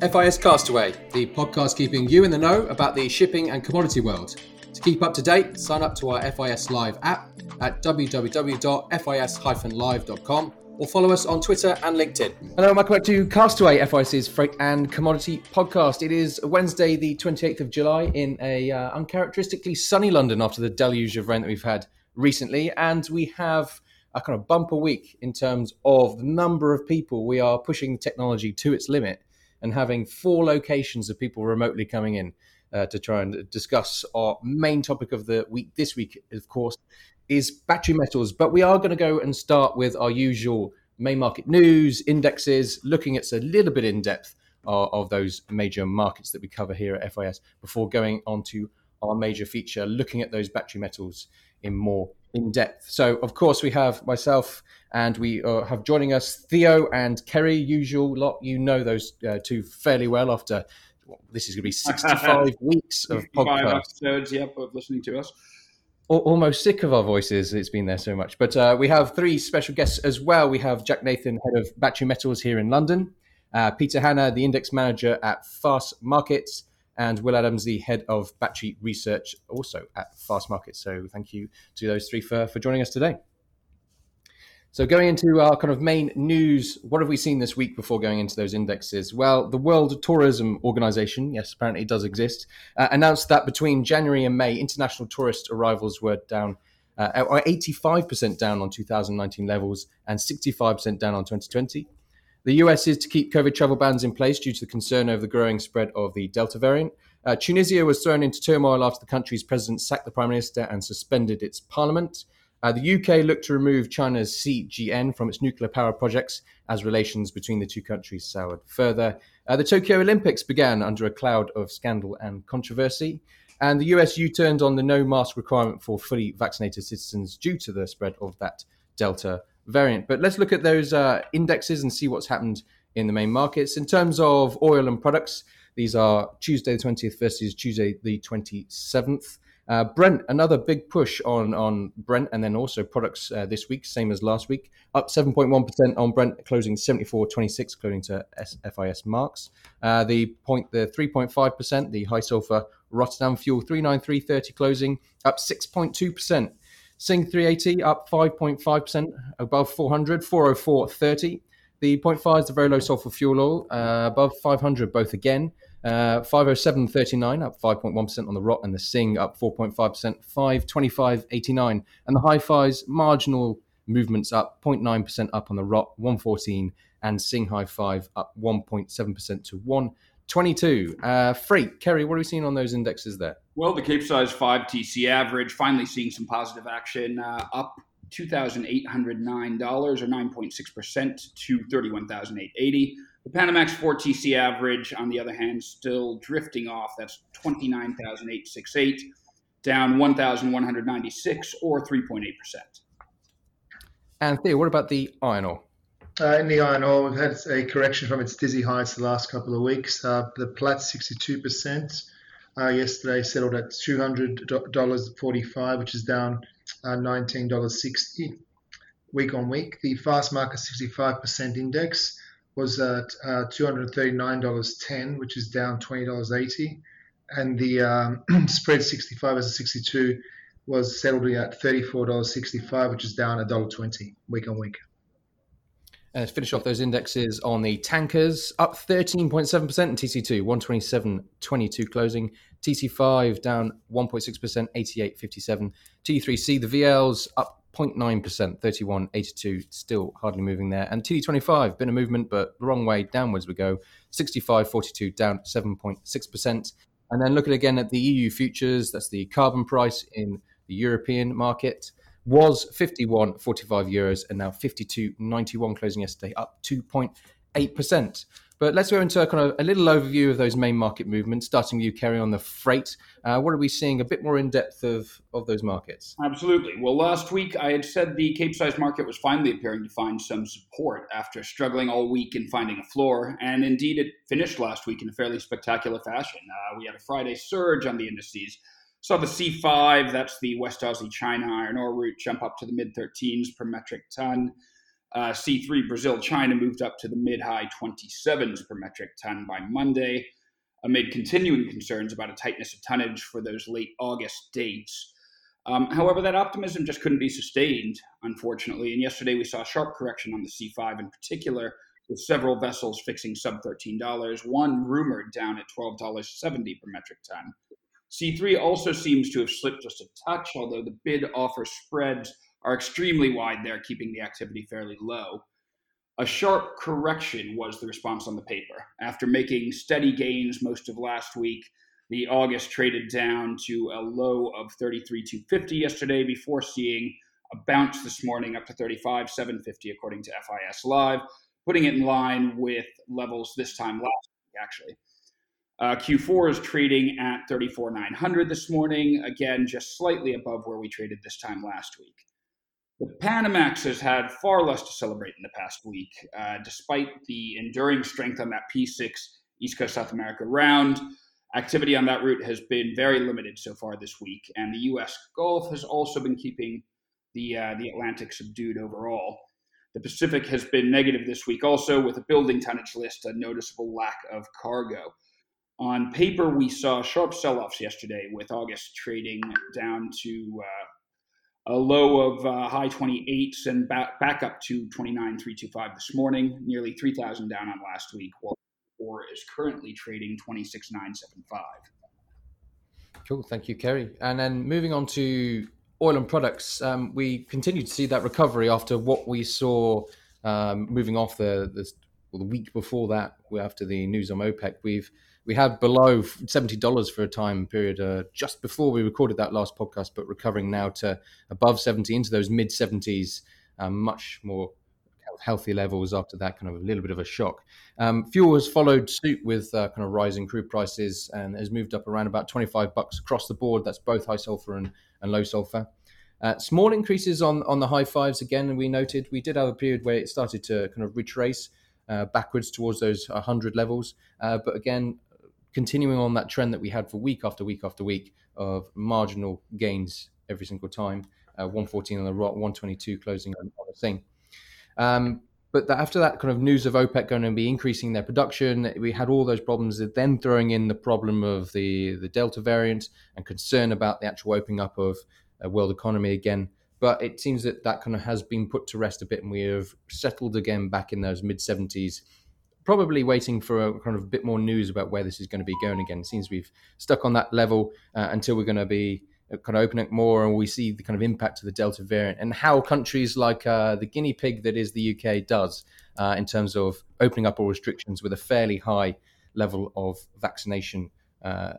FIS Castaway, the podcast keeping you in the know about the shipping and commodity world. To keep up to date, sign up to our FIS Live app at www.fis-live.com or follow us on Twitter and LinkedIn. Hello, and welcome back to Castaway, FIS's freight and commodity podcast. It is Wednesday, the 28th of July, in a uh, uncharacteristically sunny London after the deluge of rain that we've had recently, and we have a kind of bumper week in terms of the number of people we are pushing the technology to its limit and having four locations of people remotely coming in uh, to try and discuss our main topic of the week this week, of course, is battery metals. But we are going to go and start with our usual main market news, indexes, looking at a little bit in depth of, of those major markets that we cover here at FIS before going on to our major feature, looking at those battery metals in more in depth. So, of course, we have myself and we uh, have joining us Theo and Kerry. Usual lot, you know those uh, two fairly well after well, this is going to be 65 weeks of 65 podcast. episodes, yep, of listening to us. Almost sick of our voices. It's been there so much. But uh, we have three special guests as well. We have Jack Nathan, head of battery metals here in London, uh, Peter Hanna, the index manager at Fastmarkets, and Will Adams, the head of battery research, also at Fastmarkets. So thank you to those three for, for joining us today. So, going into our kind of main news, what have we seen this week before going into those indexes? Well, the World Tourism Organization, yes, apparently it does exist, uh, announced that between January and May, international tourist arrivals were down, uh, 85% down on 2019 levels and 65% down on 2020. The US is to keep COVID travel bans in place due to the concern over the growing spread of the Delta variant. Uh, Tunisia was thrown into turmoil after the country's president sacked the prime minister and suspended its parliament. Uh, the UK looked to remove China's CGN from its nuclear power projects as relations between the two countries soured further. Uh, the Tokyo Olympics began under a cloud of scandal and controversy. And the US U turned on the no mask requirement for fully vaccinated citizens due to the spread of that Delta variant. But let's look at those uh, indexes and see what's happened in the main markets. In terms of oil and products, these are Tuesday the 20th versus Tuesday the 27th. Uh, Brent, another big push on on Brent, and then also products uh, this week, same as last week, up 7.1% on Brent, closing 74.26, according to FIS marks. Uh, the point, the 3.5%, the high sulfur Rotterdam fuel 393.30 closing, up 6.2%. Sing 380 up 5.5% above 400, 404.30. The 0.5 is the very low sulfur fuel oil, uh, above 500 both again. Uh, 507.39 up 5.1% on the ROT and the Sing up 4.5%, 525.89. And the high fives, marginal movements up 0.9% up on the ROT, 114, and Sing High 5 up 1.7% to 122. Uh, freight, Kerry, what are we seeing on those indexes there? Well, the Capesize 5 TC average finally seeing some positive action, uh, up $2,809 or 9.6% to 31,880. The Panamax 4 TC average, on the other hand, still drifting off. That's 29,868, down 1,196 or 3.8%. And Theo, what about the iron ore? Uh, in the iron ore, we've had a correction from its dizzy heights the last couple of weeks. Uh, the Platt 62%, uh, yesterday settled at $200.45, which is down uh, $19.60 week on week. The Fastmarkets 65% index was at uh, $239.10, which is down $20.80. And the um, spread 65 as a 62 was settled at $34.65, which is down $1.20 week on week. Let's finish off those indexes on the tankers, up 13.7% in TC2, 127.22 closing. TC5 down 1.6%, 88.57. T3C, the VLs up 0.9%, 31.82, still hardly moving there. And TD25, been a movement, but the wrong way, downwards we go. 65.42, down 7.6%. And then looking again at the EU futures, that's the carbon price in the European market was 51.45 euros and now 52.91 closing yesterday, up 2.8%. But let's go into a kind of a little overview of those main market movements, starting with you, Kerry, on the freight. Uh, what are we seeing a bit more in depth of, of those markets? Absolutely. Well, last week I had said the Cape size market was finally appearing to find some support after struggling all week and finding a floor. And indeed, it finished last week in a fairly spectacular fashion. Uh, we had a Friday surge on the indices Saw the C5, that's the West Aussie China iron ore route, jump up to the mid 13s per metric ton. Uh, C3 Brazil China moved up to the mid high 27s per metric ton by Monday, amid continuing concerns about a tightness of tonnage for those late August dates. Um, however, that optimism just couldn't be sustained, unfortunately. And yesterday we saw a sharp correction on the C5 in particular, with several vessels fixing sub $13, one rumored down at $12.70 per metric ton. C3 also seems to have slipped just a touch, although the bid offer spreads are extremely wide there, keeping the activity fairly low. A sharp correction was the response on the paper. After making steady gains most of last week, the August traded down to a low of 33,250 yesterday before seeing a bounce this morning up to 35,750 according to FIS Live, putting it in line with levels this time last week, actually. Uh, Q4 is trading at 34,900 this morning, again, just slightly above where we traded this time last week. The Panamax has had far less to celebrate in the past week, uh, despite the enduring strength on that P6 East Coast South America round. Activity on that route has been very limited so far this week, and the U.S. Gulf has also been keeping the uh, the Atlantic subdued overall. The Pacific has been negative this week, also with a building tonnage list, a noticeable lack of cargo. On paper, we saw sharp sell offs yesterday, with August trading down to uh, a low of uh, high 28s and back, back up to 29,325 this morning, nearly 3,000 down on last week, while or is currently trading 26,975. Cool, thank you, Kerry. And then moving on to oil and products, um, we continue to see that recovery after what we saw um, moving off the, the, the week before that, after the news on OPEC. We've we had below seventy dollars for a time period uh, just before we recorded that last podcast, but recovering now to above seventy into those mid seventies, um, much more healthy levels after that kind of a little bit of a shock. Um, fuel has followed suit with uh, kind of rising crude prices and has moved up around about twenty five bucks across the board. That's both high sulfur and, and low sulfur. Uh, small increases on on the high fives again, we noted we did have a period where it started to kind of retrace. Uh, backwards towards those 100 levels. Uh, but again, continuing on that trend that we had for week after week after week of marginal gains every single time. Uh, 114 on the ROT, 122 closing on the Sing. Um, but after that kind of news of OPEC going to be increasing their production, we had all those problems. Then throwing in the problem of the the Delta variant and concern about the actual opening up of a world economy again. But it seems that that kind of has been put to rest a bit, and we have settled again back in those mid 70s probably waiting for a kind of a bit more news about where this is going to be going again. It seems we've stuck on that level uh, until we're going to be uh, kind of opening more and we see the kind of impact of the Delta variant and how countries like uh, the guinea pig that is the UK does uh, in terms of opening up all restrictions with a fairly high level of vaccination. Uh,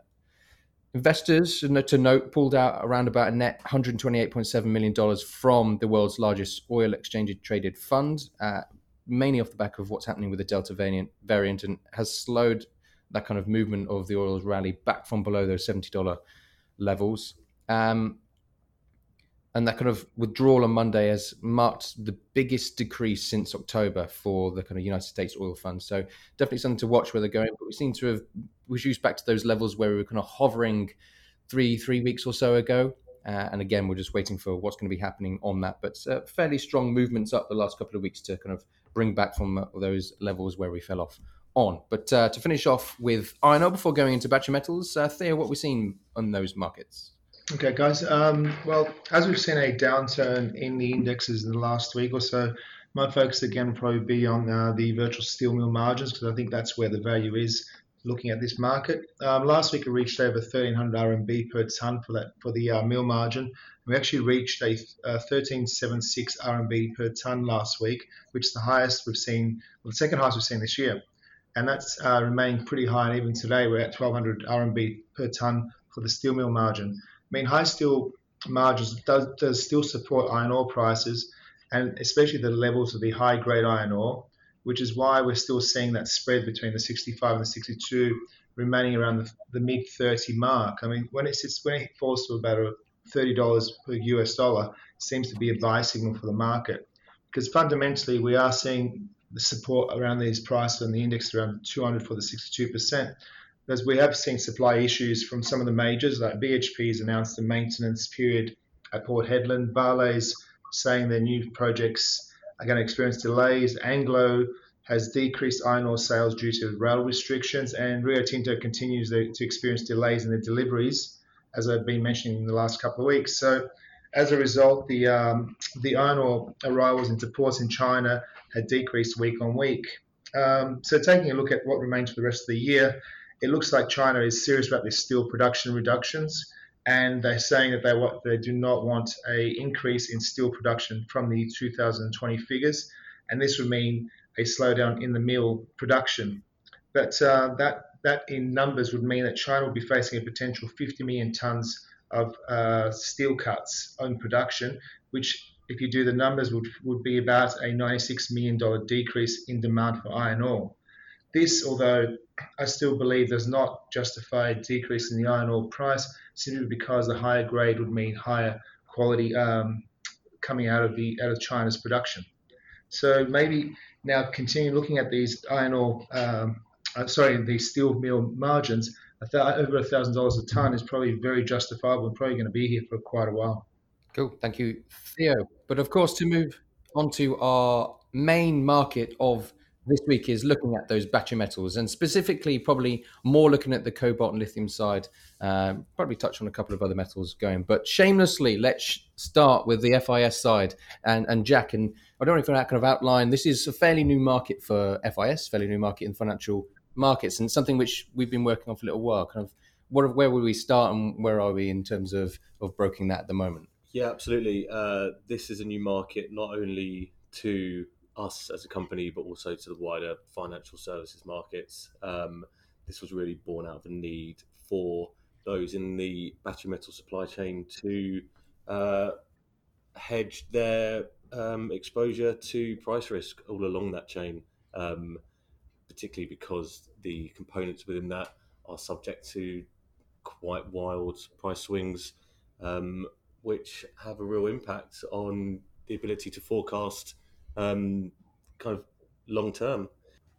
investors, to note, pulled out around about a net $128.7 million from the world's largest oil exchange traded fund, uh, mainly off the back of what's happening with the Delta variant, variant and has slowed that kind of movement of the oil's rally back from below those $70 levels. Um, and that kind of withdrawal on Monday has marked the biggest decrease since October for the kind of United States oil fund. So definitely something to watch where they're going. But we seem to have reduced back to those levels where we were kind of hovering three three weeks or so ago. Uh, and again, we're just waiting for what's going to be happening on that. But uh, fairly strong movements up the last couple of weeks to kind of bring back from uh, those levels where we fell off on. But uh, to finish off with iron ore before going into battery metals, uh, Theo, what we're seeing on those markets? Okay, guys. Um, well, as we've seen a downturn in the indexes in the last week or so, my focus again will probably be on uh, the virtual steel mill margins because I think that's where the value is looking at this market. Um, last week it reached over 1300 RMB per ton for that for the uh, mill margin. We actually reached a uh, 1376 RMB per ton last week, which is the highest we've seen, well, the second highest we've seen this year. And that's uh, remaining pretty high. And even today we're at 1200 RMB per ton for the steel mill margin. I mean, high steel margins does, does still support iron ore prices, and especially the levels of the high grade iron ore which is why we're still seeing that spread between the 65 and the 62 remaining around the, the mid 30 mark. I mean, when it sits, when it falls to about $30 per US dollar, seems to be a buy signal for the market because fundamentally we are seeing the support around these prices and the index around 200 for the 62%. Because we have seen supply issues from some of the majors, like BHP has announced a maintenance period at Port Hedland, Vale's saying their new projects are going to experience delays. Anglo has decreased iron ore sales due to rail restrictions, and Rio Tinto continues to experience delays in their deliveries, as I've been mentioning in the last couple of weeks. So, as a result, the um, the iron ore arrivals into ports in China had decreased week on week. Um, so, taking a look at what remains for the rest of the year, it looks like China is serious about their steel production reductions, and they're saying that they want, they do not want a increase in steel production from the 2020 figures, and this would mean a slowdown in the mill production. But uh, that that in numbers would mean that China would be facing a potential 50 million tons of uh, steel cuts on production, which, if you do the numbers, would, would be about a $96 million decrease in demand for iron ore. This, although I still believe does not justify a decrease in the iron ore price, simply because the higher grade would mean higher quality um, coming out of the out of China's production. So maybe now continue looking at these iron ore, um, uh, sorry, these steel mill margins. Over a thousand dollars a ton is probably very justifiable and probably going to be here for quite a while. Cool, thank you, Theo. But of course, to move on to our main market of this week is looking at those battery metals and specifically probably more looking at the cobalt and lithium side. Um, probably touch on a couple of other metals going, but shamelessly, let's start with the FIS side and, and Jack. And I don't know if to kind of outline this is a fairly new market for FIS, fairly new market in financial markets, and something which we've been working on for a little while. Kind of what, where will we start and where are we in terms of, of broking that at the moment? Yeah, absolutely. Uh, this is a new market not only to us as a company, but also to the wider financial services markets. Um, this was really born out of a need for those in the battery metal supply chain to uh, hedge their um, exposure to price risk all along that chain, um, particularly because the components within that are subject to quite wild price swings, um, which have a real impact on the ability to forecast um, kind of long term.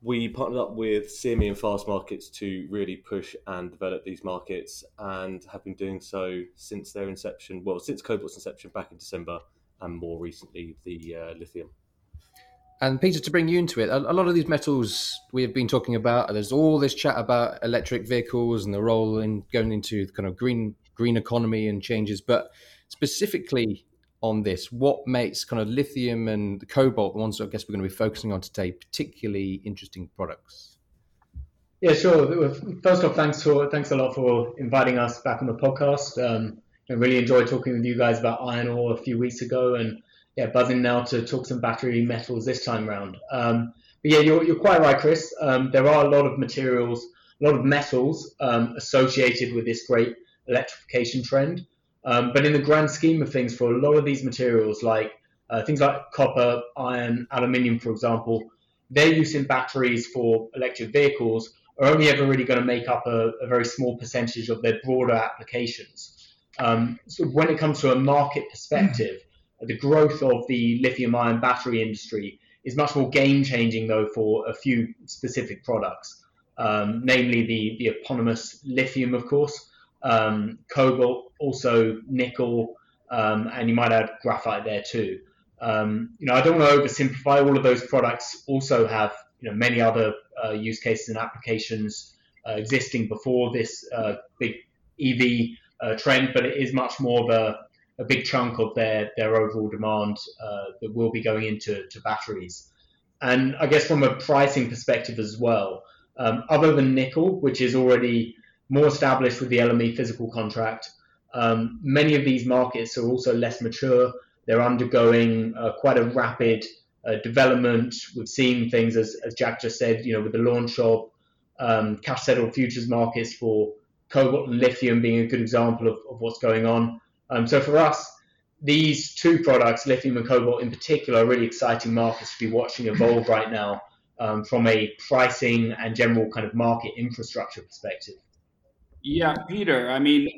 We partnered up with CME and Fastmarkets to really push and develop these markets and have been doing so since their inception, well, since Cobalt's inception back in December and more recently the uh, lithium. And Peter, to bring you into it, a, a, lot of these metals we have been talking about. There's all this chat about electric vehicles and the role in going into the kind of green green economy and changes. But specifically on this, what makes kind of lithium and the cobalt, the ones I guess we're going to be focusing on today, particularly interesting products? Yeah, sure. First off, thanks for thanks a lot for inviting us back on the podcast. Um, I really enjoyed talking with you guys about iron ore a few weeks ago, and yeah, buzzing now to talk some battery metals this time around. Um, but yeah, you're, you're quite right, Chris. Um, there are a lot of materials, a lot of metals um, associated with this great electrification trend. Um, but in the grand scheme of things, for a lot of these materials, like uh, things like copper, iron, aluminium, for example, their use in batteries for electric vehicles are only ever really going to make up a, a, very small percentage of their broader applications. Um, so when it comes to a market perspective, the growth of the lithium ion battery industry is much more game changing, though, for a few specific products, um, namely the, the eponymous lithium, of course, um, cobalt, also nickel, um, and you might add graphite there too. Um, you know, I don't want to oversimplify. All of those products also have you know many other uh, use cases and applications uh, existing before this uh, big EV uh, trend, but it is much more of a, a big chunk of their their overall demand uh, that will be going into to batteries. And I guess from a pricing perspective as well, um, other than nickel, which is already more established with the LME physical contract. Um, many of these markets are also less mature. They're undergoing uh, quite a rapid uh, development. We've seen things, as, as Jack just said, you know, with the launch of um, cash settled futures markets for cobalt and lithium being a good example of, of what's going on. Um, so for us, these two products, lithium and cobalt in particular, are really exciting markets to be watching evolve right now um, from a pricing and general kind of market infrastructure perspective. Yeah, Peter. I mean,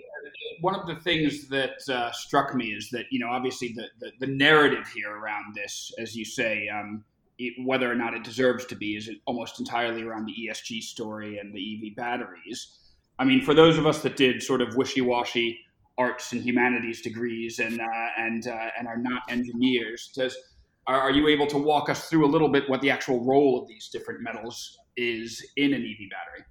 one of the things that uh, struck me is that you know obviously the, the, the narrative here around this, as you say, um, it, whether or not it deserves to be, is almost entirely around the ESG story and the EV batteries. I mean, for those of us that did sort of wishy-washy arts and humanities degrees and uh, and uh, and are not engineers, does are, are you able to walk us through a little bit what the actual role of these different metals is in an EV battery?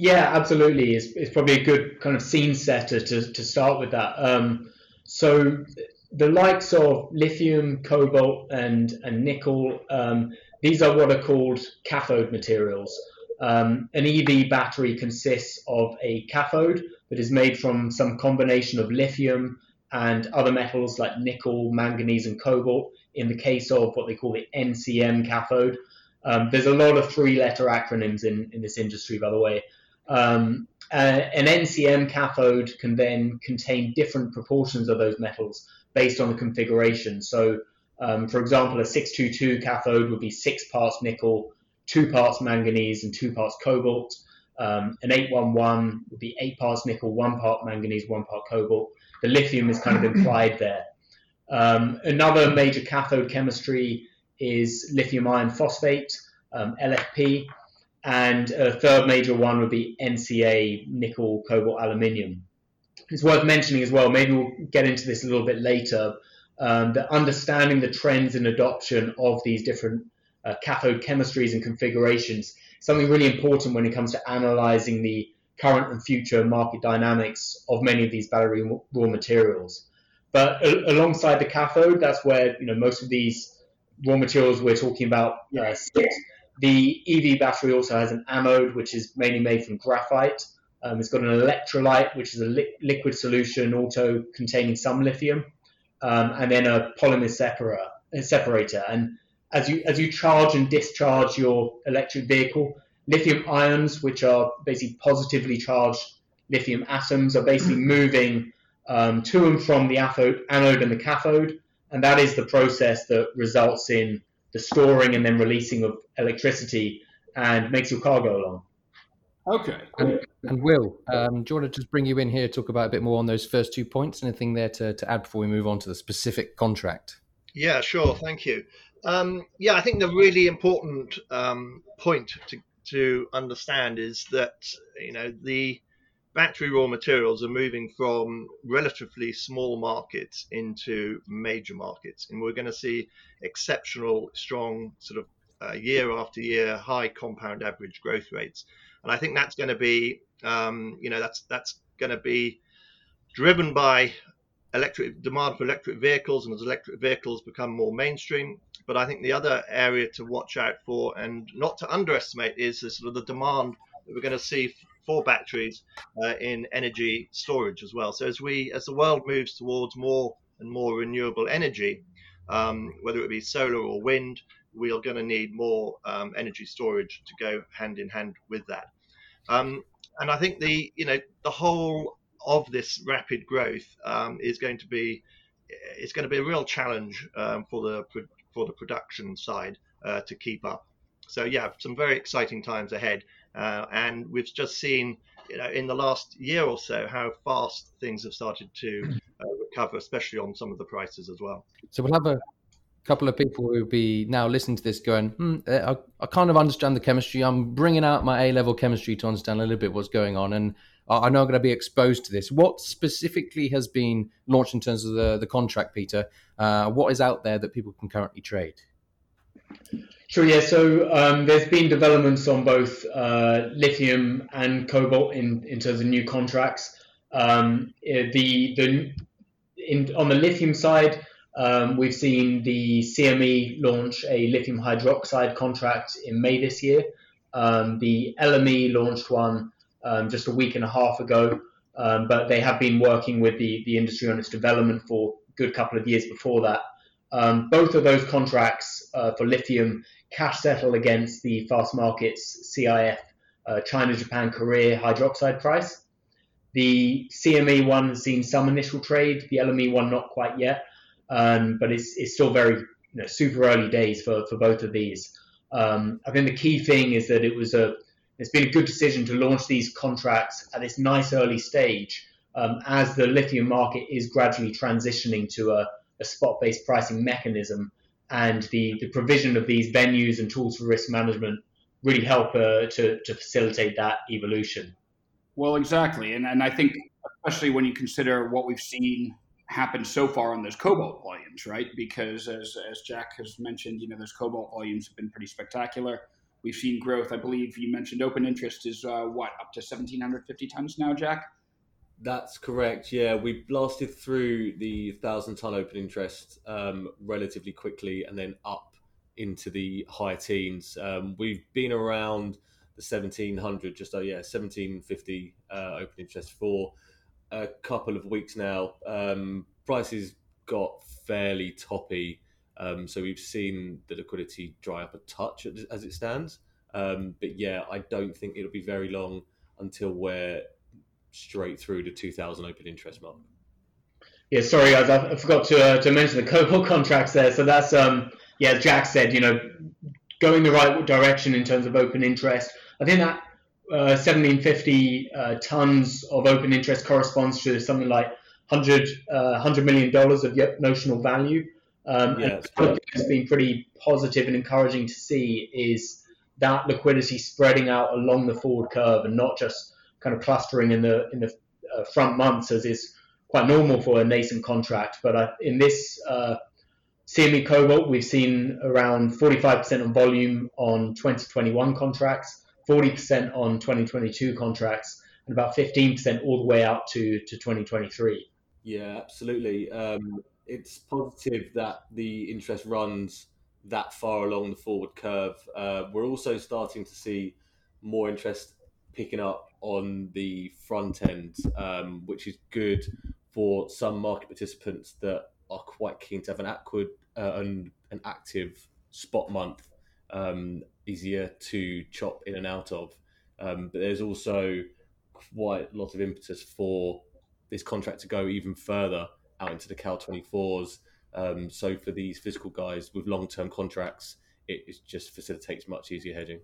Yeah, absolutely. It's, it's probably a good kind of scene setter to, to start with that. Um, so the likes of lithium, cobalt, and, and nickel, um, these are what are called cathode materials. Um, an EV battery consists of a cathode that is made from some combination of lithium and other metals like nickel, manganese, and cobalt. In the case of what they call the NCM cathode, um, there's a lot of three-letter acronyms in, in this industry, by the way. Um, uh, an NCM cathode can then contain different proportions of those metals based on the configuration. So, um, for example, a 622 cathode would be six parts nickel, two parts manganese, and two parts cobalt. Um, an 811 would be eight parts nickel, one part manganese, one part cobalt. The lithium is kind of implied there. Um, another major cathode chemistry is lithium iron phosphate, um, LFP, and a third major one would be NCA, nickel, cobalt, aluminium. It's worth mentioning as well, maybe we'll get into this a little bit later, um, that understanding the trends in adoption of these different uh, cathode chemistries and configurations something really important when it comes to analyzing the current and future market dynamics of many of these battery raw materials. But alongside the cathode, that's where you know most of these raw materials we're talking about. The EV battery also has an anode, which is mainly made from graphite. Um, it's got an electrolyte, which is a li- liquid solution, also containing some lithium, um, and then a polymer separator. separator. And as you as you charge and discharge your electric vehicle, lithium ions, which are basically positively charged lithium atoms, are basically moving um, to and from the anode and the cathode, and that is the process that results in the storing and then releasing of electricity and makes your car go along. Okay. And, and Will, um, do you want to just bring you in here, talk about a bit more on those first two points? Anything there to, to add before we move on to the specific contract? Yeah, sure. Thank you. Um, yeah, I think the really important um, point to, to understand is that you know the battery raw materials are moving from relatively small markets into major markets, and we're going to see exceptional, strong sort of uh, year after year high compound average growth rates, and I think that's going to be, um, you know, that's that's going to be driven by electric demand for electric vehicles, and as electric vehicles become more mainstream. But I think the other area to watch out for, and not to underestimate, is the sort of the demand that we're going to see for batteries uh, in energy storage as well. So as we as the world moves towards more and more renewable energy, um, whether it be solar or wind, we are going to need more um, energy storage to go hand in hand with that. Um, and I think the you know the whole of this rapid growth um, is going to be it's going to be a real challenge um, for the for the production side uh, to keep up. So yeah, some very exciting times ahead. Uh, and we've just seen, you know, in the last year or so, how fast things have started to uh, recover, especially on some of the prices as well. So we'll have a couple of people who will be now listening to this going, hmm, I, I, kind of understand the chemistry. I'm bringing out my A level chemistry to understand a little bit what's going on. And I know I'm going to be exposed to this. What specifically has been launched in terms of the, the contract, Peter? Uh, what is out there that people can currently trade? Sure, yeah. So um, there's been developments on both uh, lithium and cobalt in, in terms of new contracts. Um, eh, the the in, on the lithium side, um, we've seen the CME launch a lithium hydroxide contract in May this year. Um, the LME launched one um, just a week and a half ago, um, but they have been working with the, the industry on its development for a good couple of years before that. Um, both of those contracts uh, for lithium cash settle against the Fastmarkets CIF uh, China, Japan, Korea hydroxide price. The CME one has seen some initial trade, the LME one not quite yet, um, but it's, it's still very you know, super early days for, for both of these. Um, I think the key thing is that it was a it's been a good decision to launch these contracts at this nice early stage um, as the lithium market is gradually transitioning to a, a spot based pricing mechanism. And the, the provision of these venues and tools for risk management really help uh, to, to facilitate that evolution. Well, exactly. And, and I think, especially when you consider what we've seen happen so far on those cobalt volumes, right? Because as, as Jack has mentioned, you know, those cobalt volumes have been pretty spectacular. We've seen growth. I believe you mentioned open interest is uh, what up to 1,750 tons now, Jack. That's correct. Yeah, we blasted through the thousand ton open interest um, relatively quickly, and then up into the high teens. Um, we've been around the 1700, just oh yeah, 1750 uh, open interest for a couple of weeks now. Um, prices got fairly toppy, um, so we've seen the liquidity dry up a touch as it stands. Um, but yeah, I don't think it'll be very long until we're straight through the 2000 open interest mark. Yeah, sorry guys, I forgot to uh, to mention the cobalt contracts there. So that's um yeah, Jack said you know going the right direction in terms of open interest. I think that 1750 uh, tons of open interest corresponds to something like 100, uh, 100 million dollars of notional value. Um, yeah, and has been pretty positive and encouraging to see is that liquidity spreading out along the forward curve and not just kind of clustering in the in the uh, front months as is quite normal for a nascent contract. But uh, in this uh, CME Cobalt, we've seen around 45% on volume on 2021 contracts, 40% on 2022 contracts, and about 15% all the way out to, to 2023. Yeah, absolutely. Um, it's positive that the interest runs that far along the forward curve. Uh, we're also starting to see more interest picking up on the front end, um, which is good for some market participants that are quite keen to have an, active, uh, an, an active spot month um, easier to chop in and out of. Um, but there's also quite a lot of impetus for this contract to go even further out into the Cal 24s. Um, so for these physical guys with long term contracts, it, it just facilitates much easier hedging.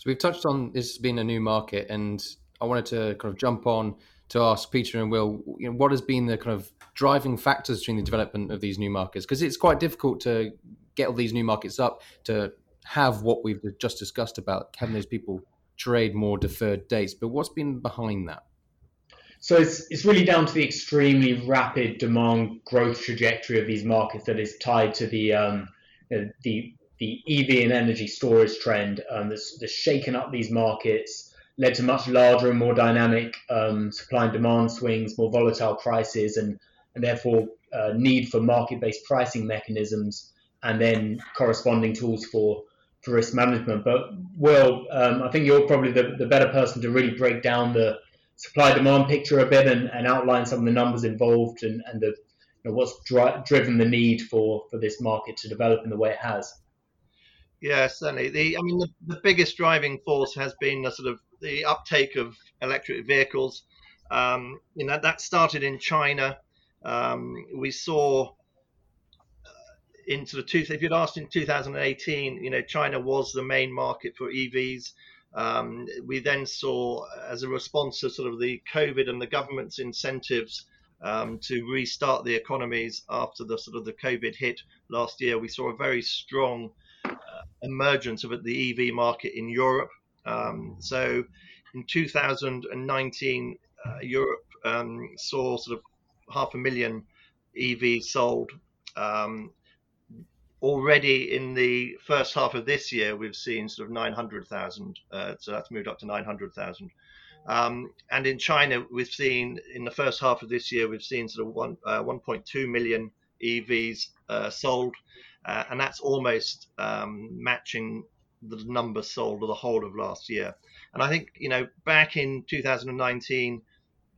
So we've touched on this being a new market, and I wanted to kind of jump on to ask Peter and Will, you know, what has been the kind of driving factors between the development of these new markets? Because it's quite difficult to get all these new markets up to have what we've just discussed about having those people trade more deferred dates. But what's been behind that? So it's it's really down to the extremely rapid demand growth trajectory of these markets that is tied to the um, the the EV and energy storage trend. Um, that's, that's shaken up these markets, led to much larger and more dynamic um, supply and demand swings, more volatile prices, and and therefore uh, need for market-based pricing mechanisms, and then corresponding tools for for risk management. But Will, um, I think you're probably the, the better person to really break down the supply demand picture a bit and, and outline some of the numbers involved and, and the you know, what's dri- driven the need for, for this market to develop in the way it has. Yeah, certainly. The I mean, the, the biggest driving force has been the sort of the uptake of electric vehicles. Um, you know, that started in China. Um, we saw in sort of two, if you'd asked in 2018, you know, China was the main market for EVs. Um, we then saw, as a response to sort of the COVID and the government's incentives um, to restart the economies after the sort of the COVID hit last year, we saw a very strong uh, emergence of the EV market in Europe. Um, so in 2019, uh, Europe um, saw sort of half a million EVs sold. Um, already in the first half of this year, we've seen sort of 900,000. Uh, so that's moved up to 900,000. Um, and in China, we've seen in the first half of this year, we've seen sort of one, uh, 1.2 million EVs uh, sold, uh, and that's almost um, matching the number sold of the whole of last year. And I think you know back in 2019,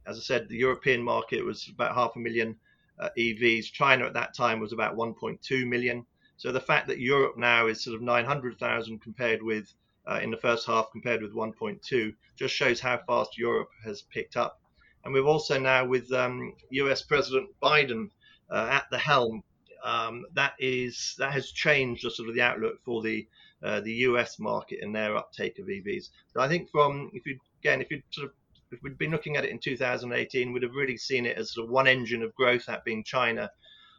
as I said, the European market was about half a million uh, EVs. China at that time was about 1.2 million. So the fact that Europe now is sort of 900,000 compared with uh, in the first half compared with 1.2 just shows how fast Europe has picked up. And we've also now with um, U.S. President Biden uh, at the helm, um, that is that has changed the sort of the outlook for the uh, the U.S. market and their uptake of EVs. So I think from if you again if you sort of if we'd been looking at it in 2018, we'd have really seen it as sort of one engine of growth, that being China,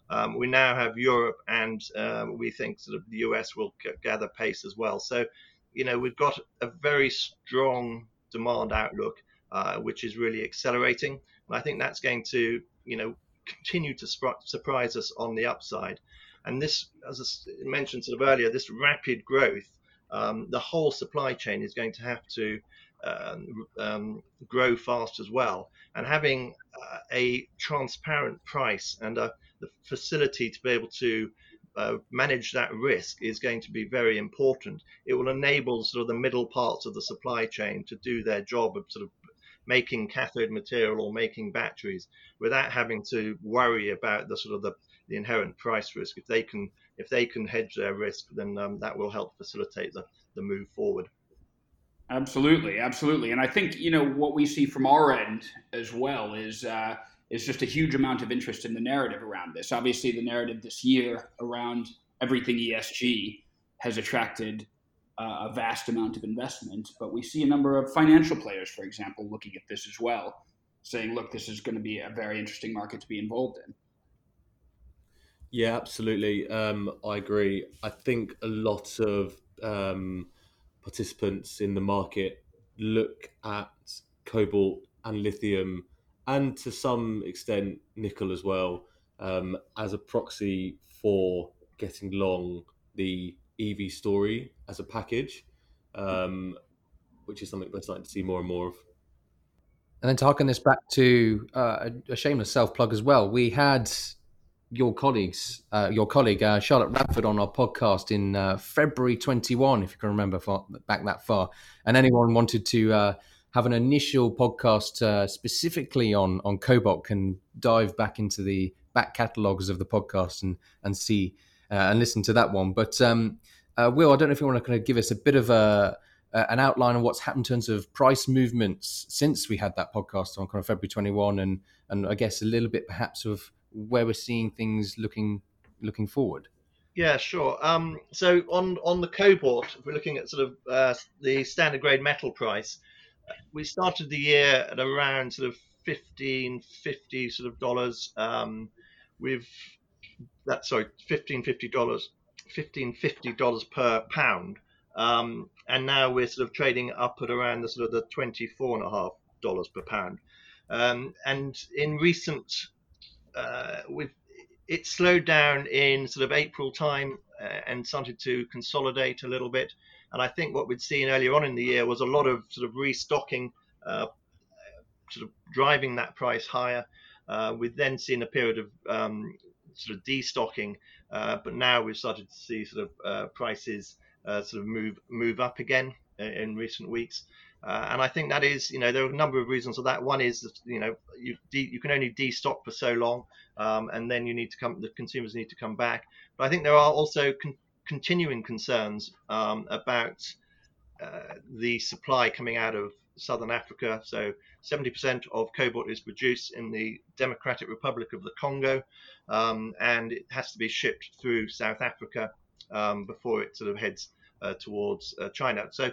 um, we now have Europe, and um, we think sort of the US will gather pace as well. So, you know, we've got a very strong demand outlook, uh, which is really accelerating. And I think that's going to, you know, continue to surprise us on the upside. And this, as I mentioned sort of earlier, this rapid growth, um, the whole supply chain is going to have to um, um, grow fast as well. And having uh, a transparent price and a, the facility to be able to uh, manage that risk is going to be very important. It will enable sort of the middle parts of the supply chain to do their job of sort of making cathode material or making batteries without having to worry about the sort of the, the inherent price risk. If they can if they can hedge their risk, then um, that will help facilitate the, the move forward. Absolutely, absolutely, and I think you know what we see from our end as well is uh, is just a huge amount of interest in the narrative around this. Obviously, the narrative this year around everything ESG has attracted a vast amount of investment, but we see a number of financial players, for example, looking at this as well, saying, "Look, this is going to be a very interesting market to be involved in." Yeah, absolutely. Um, I agree. I think a lot of um, participants in the market look at cobalt and lithium, and to some extent nickel as well, um, as a proxy for getting long the EV story as a package, um, which is something we're starting to see more and more of. And then to harken this back to uh, a shameless self plug as well, we had your colleagues, uh, your colleague uh, Charlotte Radford on our podcast in uh, February 21, if you can remember far, back that far. And anyone wanted to uh, have an initial podcast uh, specifically on on Cobalt can dive back into the back catalogs of the podcast and and see and listen to that one. But um, Will, I don't know if you want to kind of give us a bit of a an outline of what's happened in terms of price movements since we had that podcast on kind of February 21, and and I guess a little bit perhaps of where we're seeing things looking looking forward. Yeah, sure. Um, so on on the cobalt, if we're looking at sort of uh, the standard grade metal price, we started the year at around sort of fifteen fifty sort of dollars. Um, we've that sorry fifteen fifty dollars, fifteen fifty dollars per pound, um, and now we're sort of trading up at around the sort of the twenty four and a half dollars per pound. Um, and in recent uh, it slowed down in sort of April time uh, and started to consolidate a little bit. And I think what we'd seen earlier on in the year was a lot of sort of restocking, uh, sort of driving that price higher. Uh, we've then seen a period of um, sort of destocking, uh, but now we've started to see sort of uh, prices sort of move move up again in recent weeks. Uh, and I think that is, you know, there are a number of reasons for that. One is, that, you know, you de- you can only destock for so long, um, and then you need to come, the consumers need to come back. But I think there are also con- continuing concerns um, about uh, the supply coming out of southern Africa. So 70% of cobalt is produced in the Democratic Republic of the Congo, um, and it has to be shipped through South Africa um, before it sort of heads uh, towards uh, China. So, uh,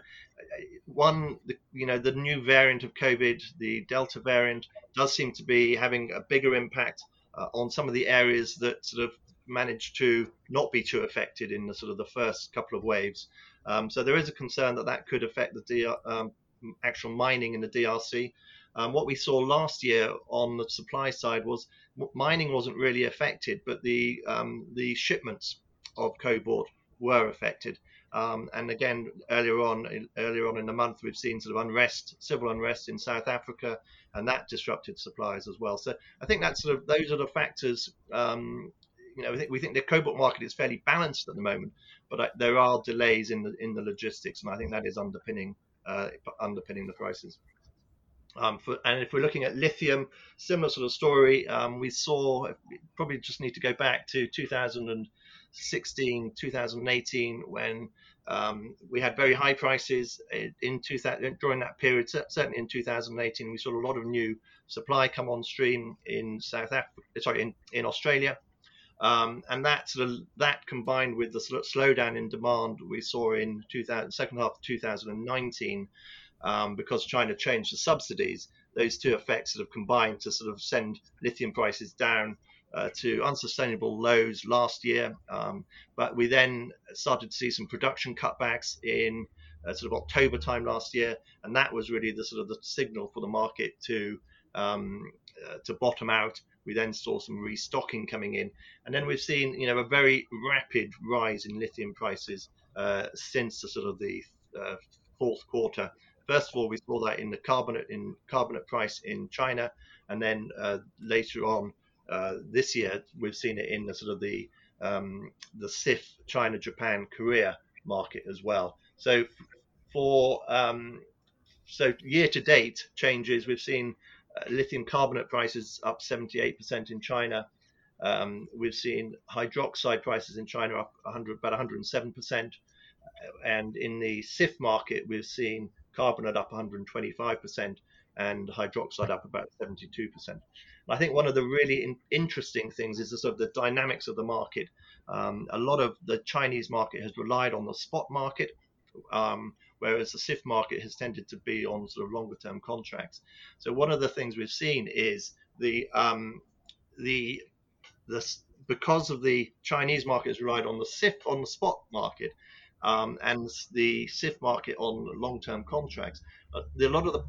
one, the, you know, the new variant of COVID, the Delta variant, does seem to be having a bigger impact on some of the areas that sort of managed to not be too affected in the sort of the first couple of waves. Um, so there is a concern that that could affect the DR, um, actual mining in the DRC. Um, what we saw last year on the supply side was mining wasn't really affected, but the um, the shipments of cobalt were affected. Um, and again, earlier on, earlier on in the month, we've seen sort of unrest, civil unrest in South Africa, and that disrupted supplies as well. So I think that's sort of those are the factors. Um, you know, I think we think the cobalt market is fairly balanced at the moment, but I, there are delays in the in the logistics, and I think that is underpinning uh, underpinning the prices. Um, for, and if we're looking at lithium, similar sort of story. Um, we saw probably just need to go back to 2016, 2018 when um, we had very high prices in 2000, during that period. Certainly in 2018, we saw a lot of new supply come on stream in South Africa, sorry, in, in Australia. Um, and that sort of that combined with the sort of slowdown in demand we saw in 2000, second half of 2019, um, because China changed the subsidies, those two effects sort of combined to sort of send lithium prices down uh, to unsustainable lows last year. Um, but we then started to see some production cutbacks in uh, sort of October time last year, and that was really the sort of the signal for the market to um, uh, to bottom out We then saw some restocking coming in, and then we've seen you know a very rapid rise in lithium prices uh, since the sort of the uh, fourth quarter. First of all, we saw that in the carbonate in carbonate price in China, and then uh, later on uh, this year we've seen it in the sort of the um, the CIF China, Japan, Korea market as well. So for um, so year to date changes, we've seen lithium carbonate prices up 78% in China. Um, we've seen hydroxide prices in China up 100, about 107%. And in the CIF market, we've seen carbonate up 125% and hydroxide up about 72%. And I think one of the really in, interesting things is the sort of the dynamics of the market. Um, a lot of the Chinese market has relied on the spot market, um, whereas the CIF market has tended to be on sort of longer term contracts. So one of the things we've seen is the um, the the because of the Chinese market has relied on the CIF on the spot market, um, and the CIF market on long-term contracts. Uh, a lot of the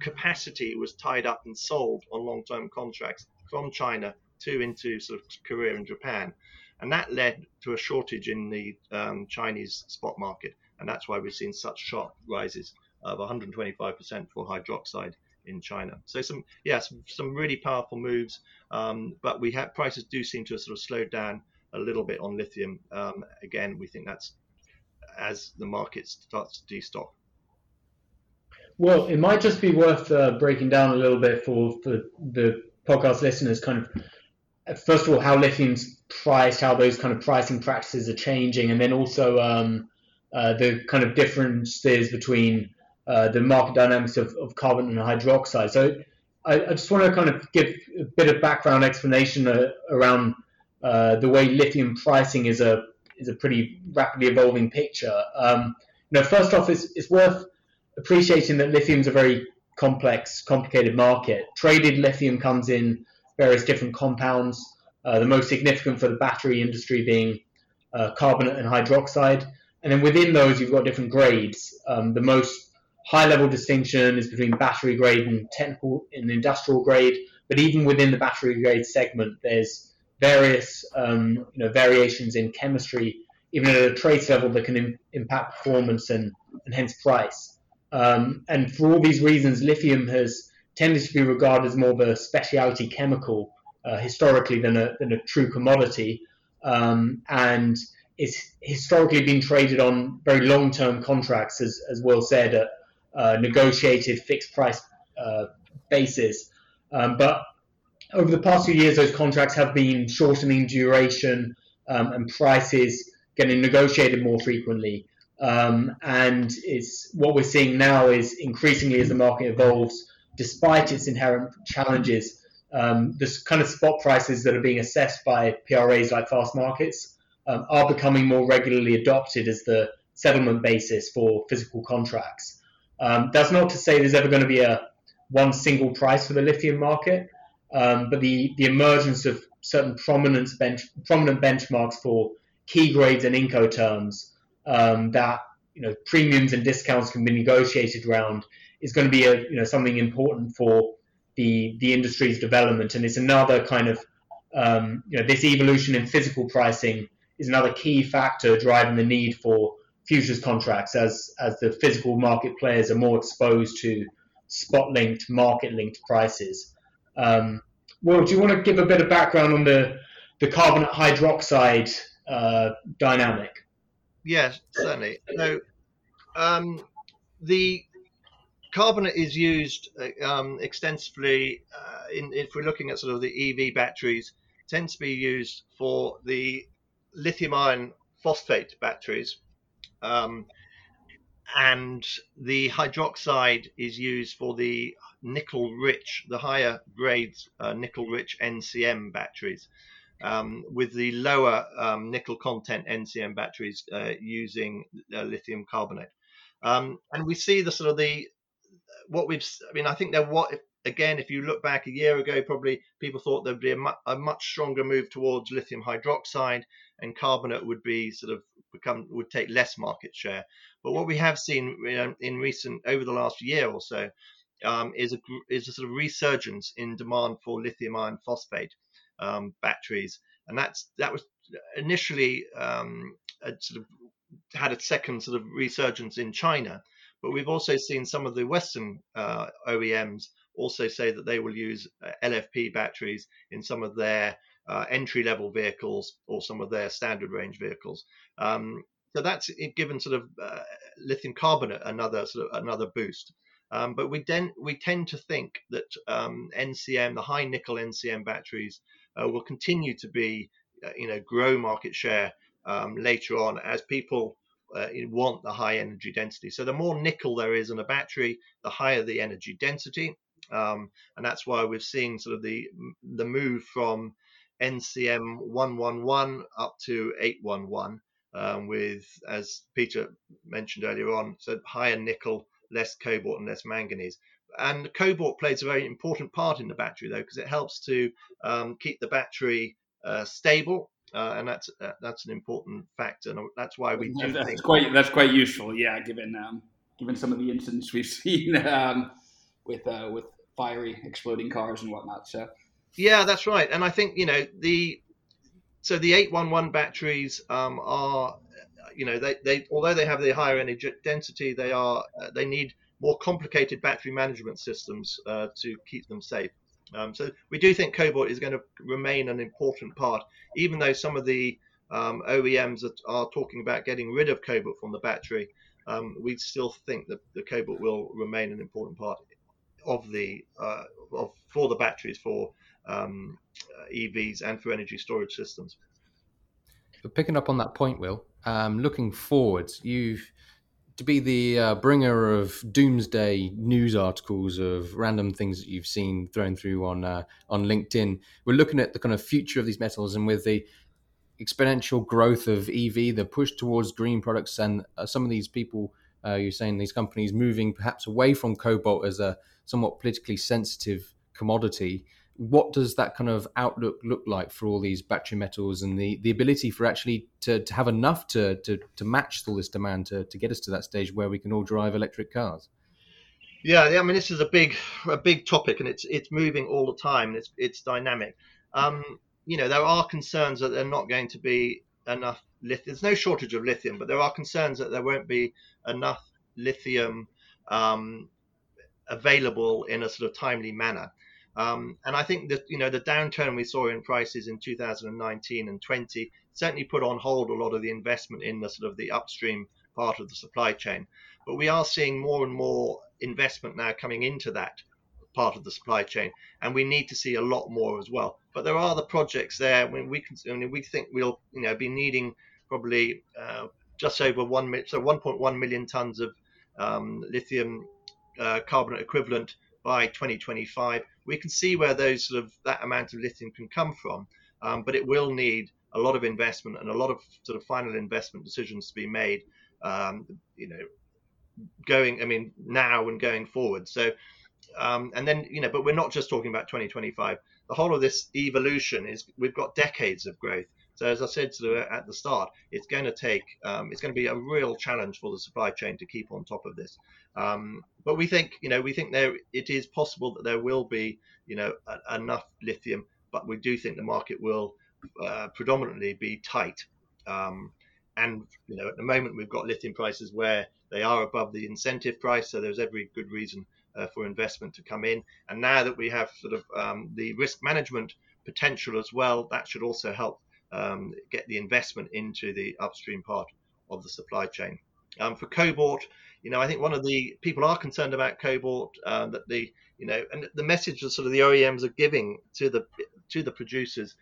capacity was tied up and sold on long-term contracts from China to into sort of Korea and Japan, and that led to a shortage in the um, Chinese spot market, and that's why we've seen such sharp rises of 125% for hydroxide in China. So some yes, yeah, some, really powerful moves, um, but we have prices do seem to have sort of slowed down a little bit on lithium. Um, again, we think that's as the market starts to destock? Well, it might just be worth uh, breaking down a little bit for, for the podcast listeners, kind of, first of all, how lithium's priced, how those kind of pricing practices are changing, and then also um, uh, the kind of differences between uh, the market dynamics of, of carbon and hydroxide. So I, I, just want to kind of give a bit of background explanation uh, around uh, the way lithium pricing is a is a pretty rapidly evolving picture. Um, you know, first off, it's, it's worth appreciating that lithium is a very complex, complicated market. Traded lithium comes in various different compounds. Uh, the most significant for the battery industry being carbonate and hydroxide. And then within those, you've got different grades. Um, the most high level distinction is between battery grade and technical and industrial grade. But even within the battery grade segment, there's various um, you know variations in chemistry, even at a trace level that can Im- impact performance and, and hence price. Um, and for all these reasons, lithium has tended to be regarded as more of a specialty chemical uh, historically than a, than a true commodity. Um, and it's historically been traded on very long-term contracts, as, as Will said, at uh, negotiated fixed price uh, basis. Um, but over the past few years, those contracts have been shortening duration um, and prices getting negotiated more frequently. Um, and it's what we're seeing now is increasingly as the market evolves, despite its inherent challenges, um, this kind of spot prices that are being assessed by PRAs like Fastmarkets um, are becoming more regularly adopted as the settlement basis for physical contracts. Um, that's not to say there's ever going to be a one single price for the lithium market, um, but the, the emergence of certain prominent, bench, prominent benchmarks for key grades and Incoterms um, that you know premiums and discounts can be negotiated around is going to be a you know something important for the the industry's development, and it's another kind of um, you know this evolution in physical pricing is another key factor driving the need for futures contracts as as the physical market players are more exposed to spot linked market linked prices um, well, do you want to give a bit of background on the the carbonate hydroxide uh, dynamic? Yes, certainly. So, um, the carbonate is used uh, um, extensively uh, in, if we're looking at sort of the EV batteries, tends to be used for the lithium iron phosphate batteries. Um, and the hydroxide is used for the nickel rich, the higher grades uh, nickel rich NCM batteries, um, with the lower um, nickel content NCM batteries uh, using uh, lithium carbonate. Um, and we see the sort of the what we've, I mean, I think that what again, if you look back a year ago, probably people thought there'd be a, mu- a, much stronger move towards lithium hydroxide, and carbonate would be sort of become would take less market share. But what we have seen in recent over the last year or so um, is a is a sort of resurgence in demand for lithium iron phosphate um, batteries, and that's that was initially um, sort of had a second sort of resurgence in China, but we've also seen some of the Western uh, OEMs also say that they will use uh, LFP batteries in some of their uh, entry level vehicles or some of their standard range vehicles. Um, so that's given sort of uh, lithium carbonate another sort of another boost. Um, but we then we tend to think that um, NCM, the high nickel NCM batteries, uh, will continue to be, uh, you know, grow market share um, later on as people uh, want the high energy density. So the more nickel there is in a battery, the higher the energy density, um, and that's why we're seeing sort of the the move from NCM 111 up to 811 um, with, as Peter mentioned earlier on, so higher nickel, less cobalt, and less manganese. And cobalt plays a very important part in the battery, though, because it helps to um, keep the battery uh, stable, uh, and that's uh, that's an important factor. And that's why we do that's think quite that's quite useful. Yeah, given um, given some of the incidents we've seen um, with uh, with fiery exploding cars and whatnot. So yeah, that's right. And I think you know the so the 811 batteries um, are you know they, they although they have the higher energy density, they are uh, they need more complicated battery management systems uh, to keep them safe. Um, so we do think cobalt is going to remain an important part, even though some of the um, OEMs are, are, talking about getting rid of cobalt from the battery. Um, we still think that the cobalt will remain an important part of the uh, of, for the batteries for um, uh, EVs and for energy storage systems. But picking up on that point, Will, um, looking forwards, you've to be the uh, bringer of doomsday news articles of random things that you've seen thrown through on uh, on LinkedIn. We're looking at the kind of future of these metals, and with the exponential growth of EV, the push towards green products, and uh, some of these people, uh, you're saying these companies moving perhaps away from cobalt as a somewhat politically sensitive commodity what does that kind of outlook look like for all these battery metals and the, the ability for actually to, to have enough to, to, to match all this demand to, to get us to that stage where we can all drive electric cars? Yeah, I mean this is a big a big topic and it's it's moving all the time it's it's dynamic. Um, you know there are concerns that they're not going to be enough lithium. There's no shortage of lithium, but there are concerns that there won't be enough lithium um, available in a sort of timely manner. Um, and I think that you know the downturn we saw in prices in 2019 and 20 certainly put on hold a lot of the investment in the sort of the upstream part of the supply chain. But we are seeing more and more investment now coming into that part of the supply chain, and we need to see a lot more as well. But there are the projects there when we can, I mean, we think we'll you know be needing probably uh, just over one so 1.1 million tons of um, lithium uh, carbonate equivalent by 2025 we can see where those sort of that amount of lithium can come from, um, but it will need a lot of investment and a lot of sort of final investment decisions to be made. Um, you know, going I mean now and going forward. So, um, and then you know, but we're not just talking about 2025. The whole of this evolution is we've got decades of growth. So as I said at the start, it's going to take, um, it's going to be a real challenge for the supply chain to keep on top of this. Um, but we think, you know, we think there it is possible that there will be, you know, a, enough lithium, but we do think the market will uh, predominantly be tight. Um, and you know, at the moment we've got lithium prices where they are above the incentive price, so there's every good reason uh, for investment to come in. And now that we have sort of um, the risk management potential as well, that should also help um, get the investment into the upstream part of the supply chain. Um, for cobalt, you know, I think one of the people are concerned about cobalt um, that the you know, and the message that sort of the OEMs are giving to the to the producers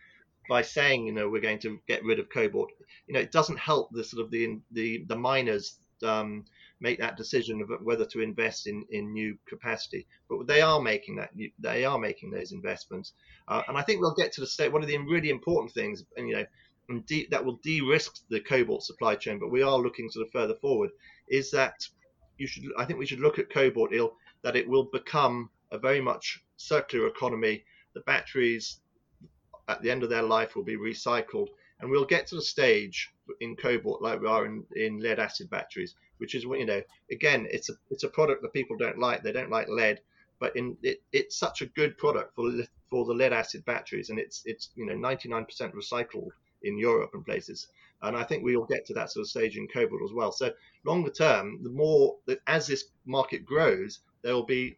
by saying you know we're going to get rid of cobalt, you know, it doesn't help the sort of the the the miners um, make that decision of whether to invest in, in new capacity. But they are making that they are making those investments, uh, and I think we'll get to the state. One of the really important things, and you know, and de- that will de-risk the cobalt supply chain. But we are looking sort of further forward. Is that you should? I think we should look at cobalt. Ill that it will become a very much circular economy. The batteries at the end of their life will be recycled, and we'll get to the stage in cobalt like we are in, in lead acid batteries which is you know again it's a it's a product that people don't like. They don't like lead, but in it, it's such a good product for for the lead acid batteries, and it's it's you know 99% recycled in Europe and places. And I think we will get to that sort of stage in cobalt as well. So longer term, the more that as this market grows, there will be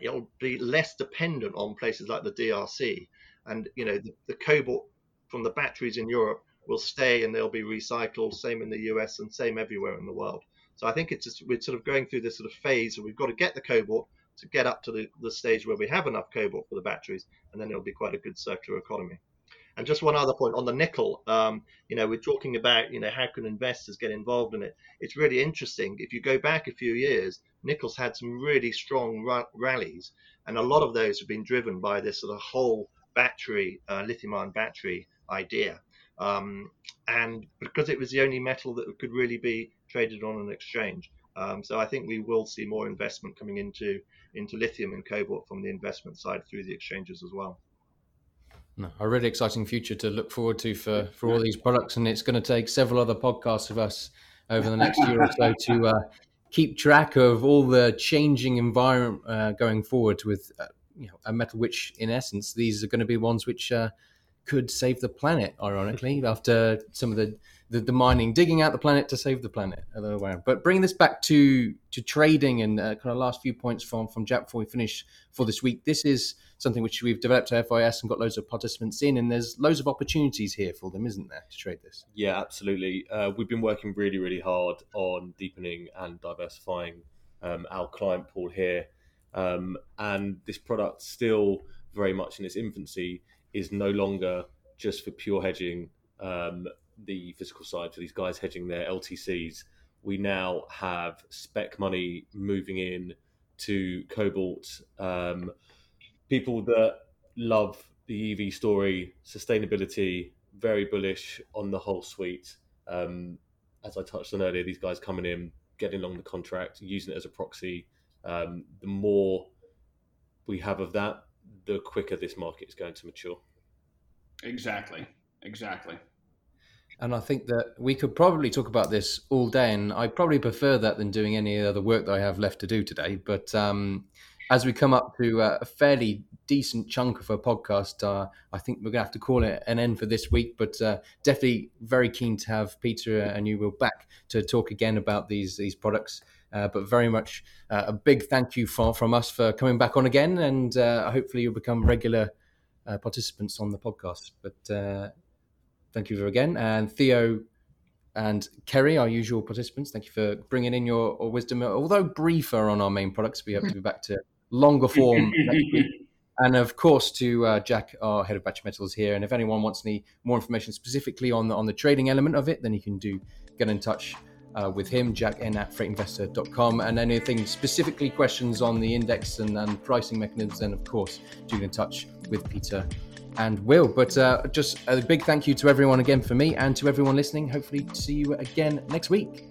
it'll be less dependent on places like the DRC, and you know the, the cobalt from the batteries in Europe will stay and they'll be recycled. Same in the US and same everywhere in the world. So I think it's just we're sort of going through this sort of phase, and we've got to get the cobalt to get up to the, the stage where we have enough cobalt for the batteries, and then it'll be quite a good circular economy. And just one other point on the nickel, um, you know, we're talking about, you know, how can investors get involved in it? It's really interesting. If you go back a few years, nickel's had some really strong rallies, and a lot of those have been driven by this sort of whole battery, uh, lithium-ion battery idea. Um, and because it was the only metal that could really be traded on an exchange. Um, so I think we will see more investment coming into into lithium and cobalt from the investment side through the exchanges as well. No, a really exciting future to look forward to for, for all these products, and it's going to take several other podcasts of us over the next year or so to uh, keep track of all the changing environment uh, going forward with uh, you know a metal which, in essence, these are going to be ones which uh, could save the planet. Ironically, after some of the the, the mining, digging out the planet to save the planet. But bringing this back to to trading and uh, kind of last few points from from Jack before we finish for this week. This is something which we've developed at FIS and got loads of participants in, and there's loads of opportunities here for them, isn't there, to trade this? Yeah, absolutely. Uh, we've been working really, really hard on deepening and diversifying um, our client pool here, um, and this product still very much in its infancy is no longer just for pure hedging. Um, the physical side for these guys hedging their LTCs, we now have spec money moving in to Cobalt. Um, people that love the EV story, sustainability, very bullish on the whole suite. Um, as I touched on earlier, these guys coming in, getting along the contract, using it as a proxy. Um, the more we have of that, the quicker this market is going to mature. Exactly. Exactly. And I think that we could probably talk about this all day, and I probably prefer that than doing any other work that I have left to do today. But um, as we come up to uh, a fairly decent chunk of a podcast, uh, I think we're going to have to call it an end for this week. But uh, definitely very keen to have Peter and you will back to talk again about these these products. Uh, but very much uh, a big thank you for, from us for coming back on again, and uh, hopefully you'll become regular participants on the podcast. But thank you again. And Theo and Kerry, our usual participants, thank you for bringing in your, your wisdom. Although briefer on our main products, we have to be back to longer form And of course, to uh, Jack, our head of batch metals here. And if anyone wants any more information specifically on the, on the trading element of it, then you can do get in touch uh, with him, Jack N at freightinvestor.com. And anything specifically questions on the index and, and pricing mechanisms, then of course, do get in touch with Peter and Will. But uh, just a big thank you to everyone again for me and to everyone listening. Hopefully, see you again next week.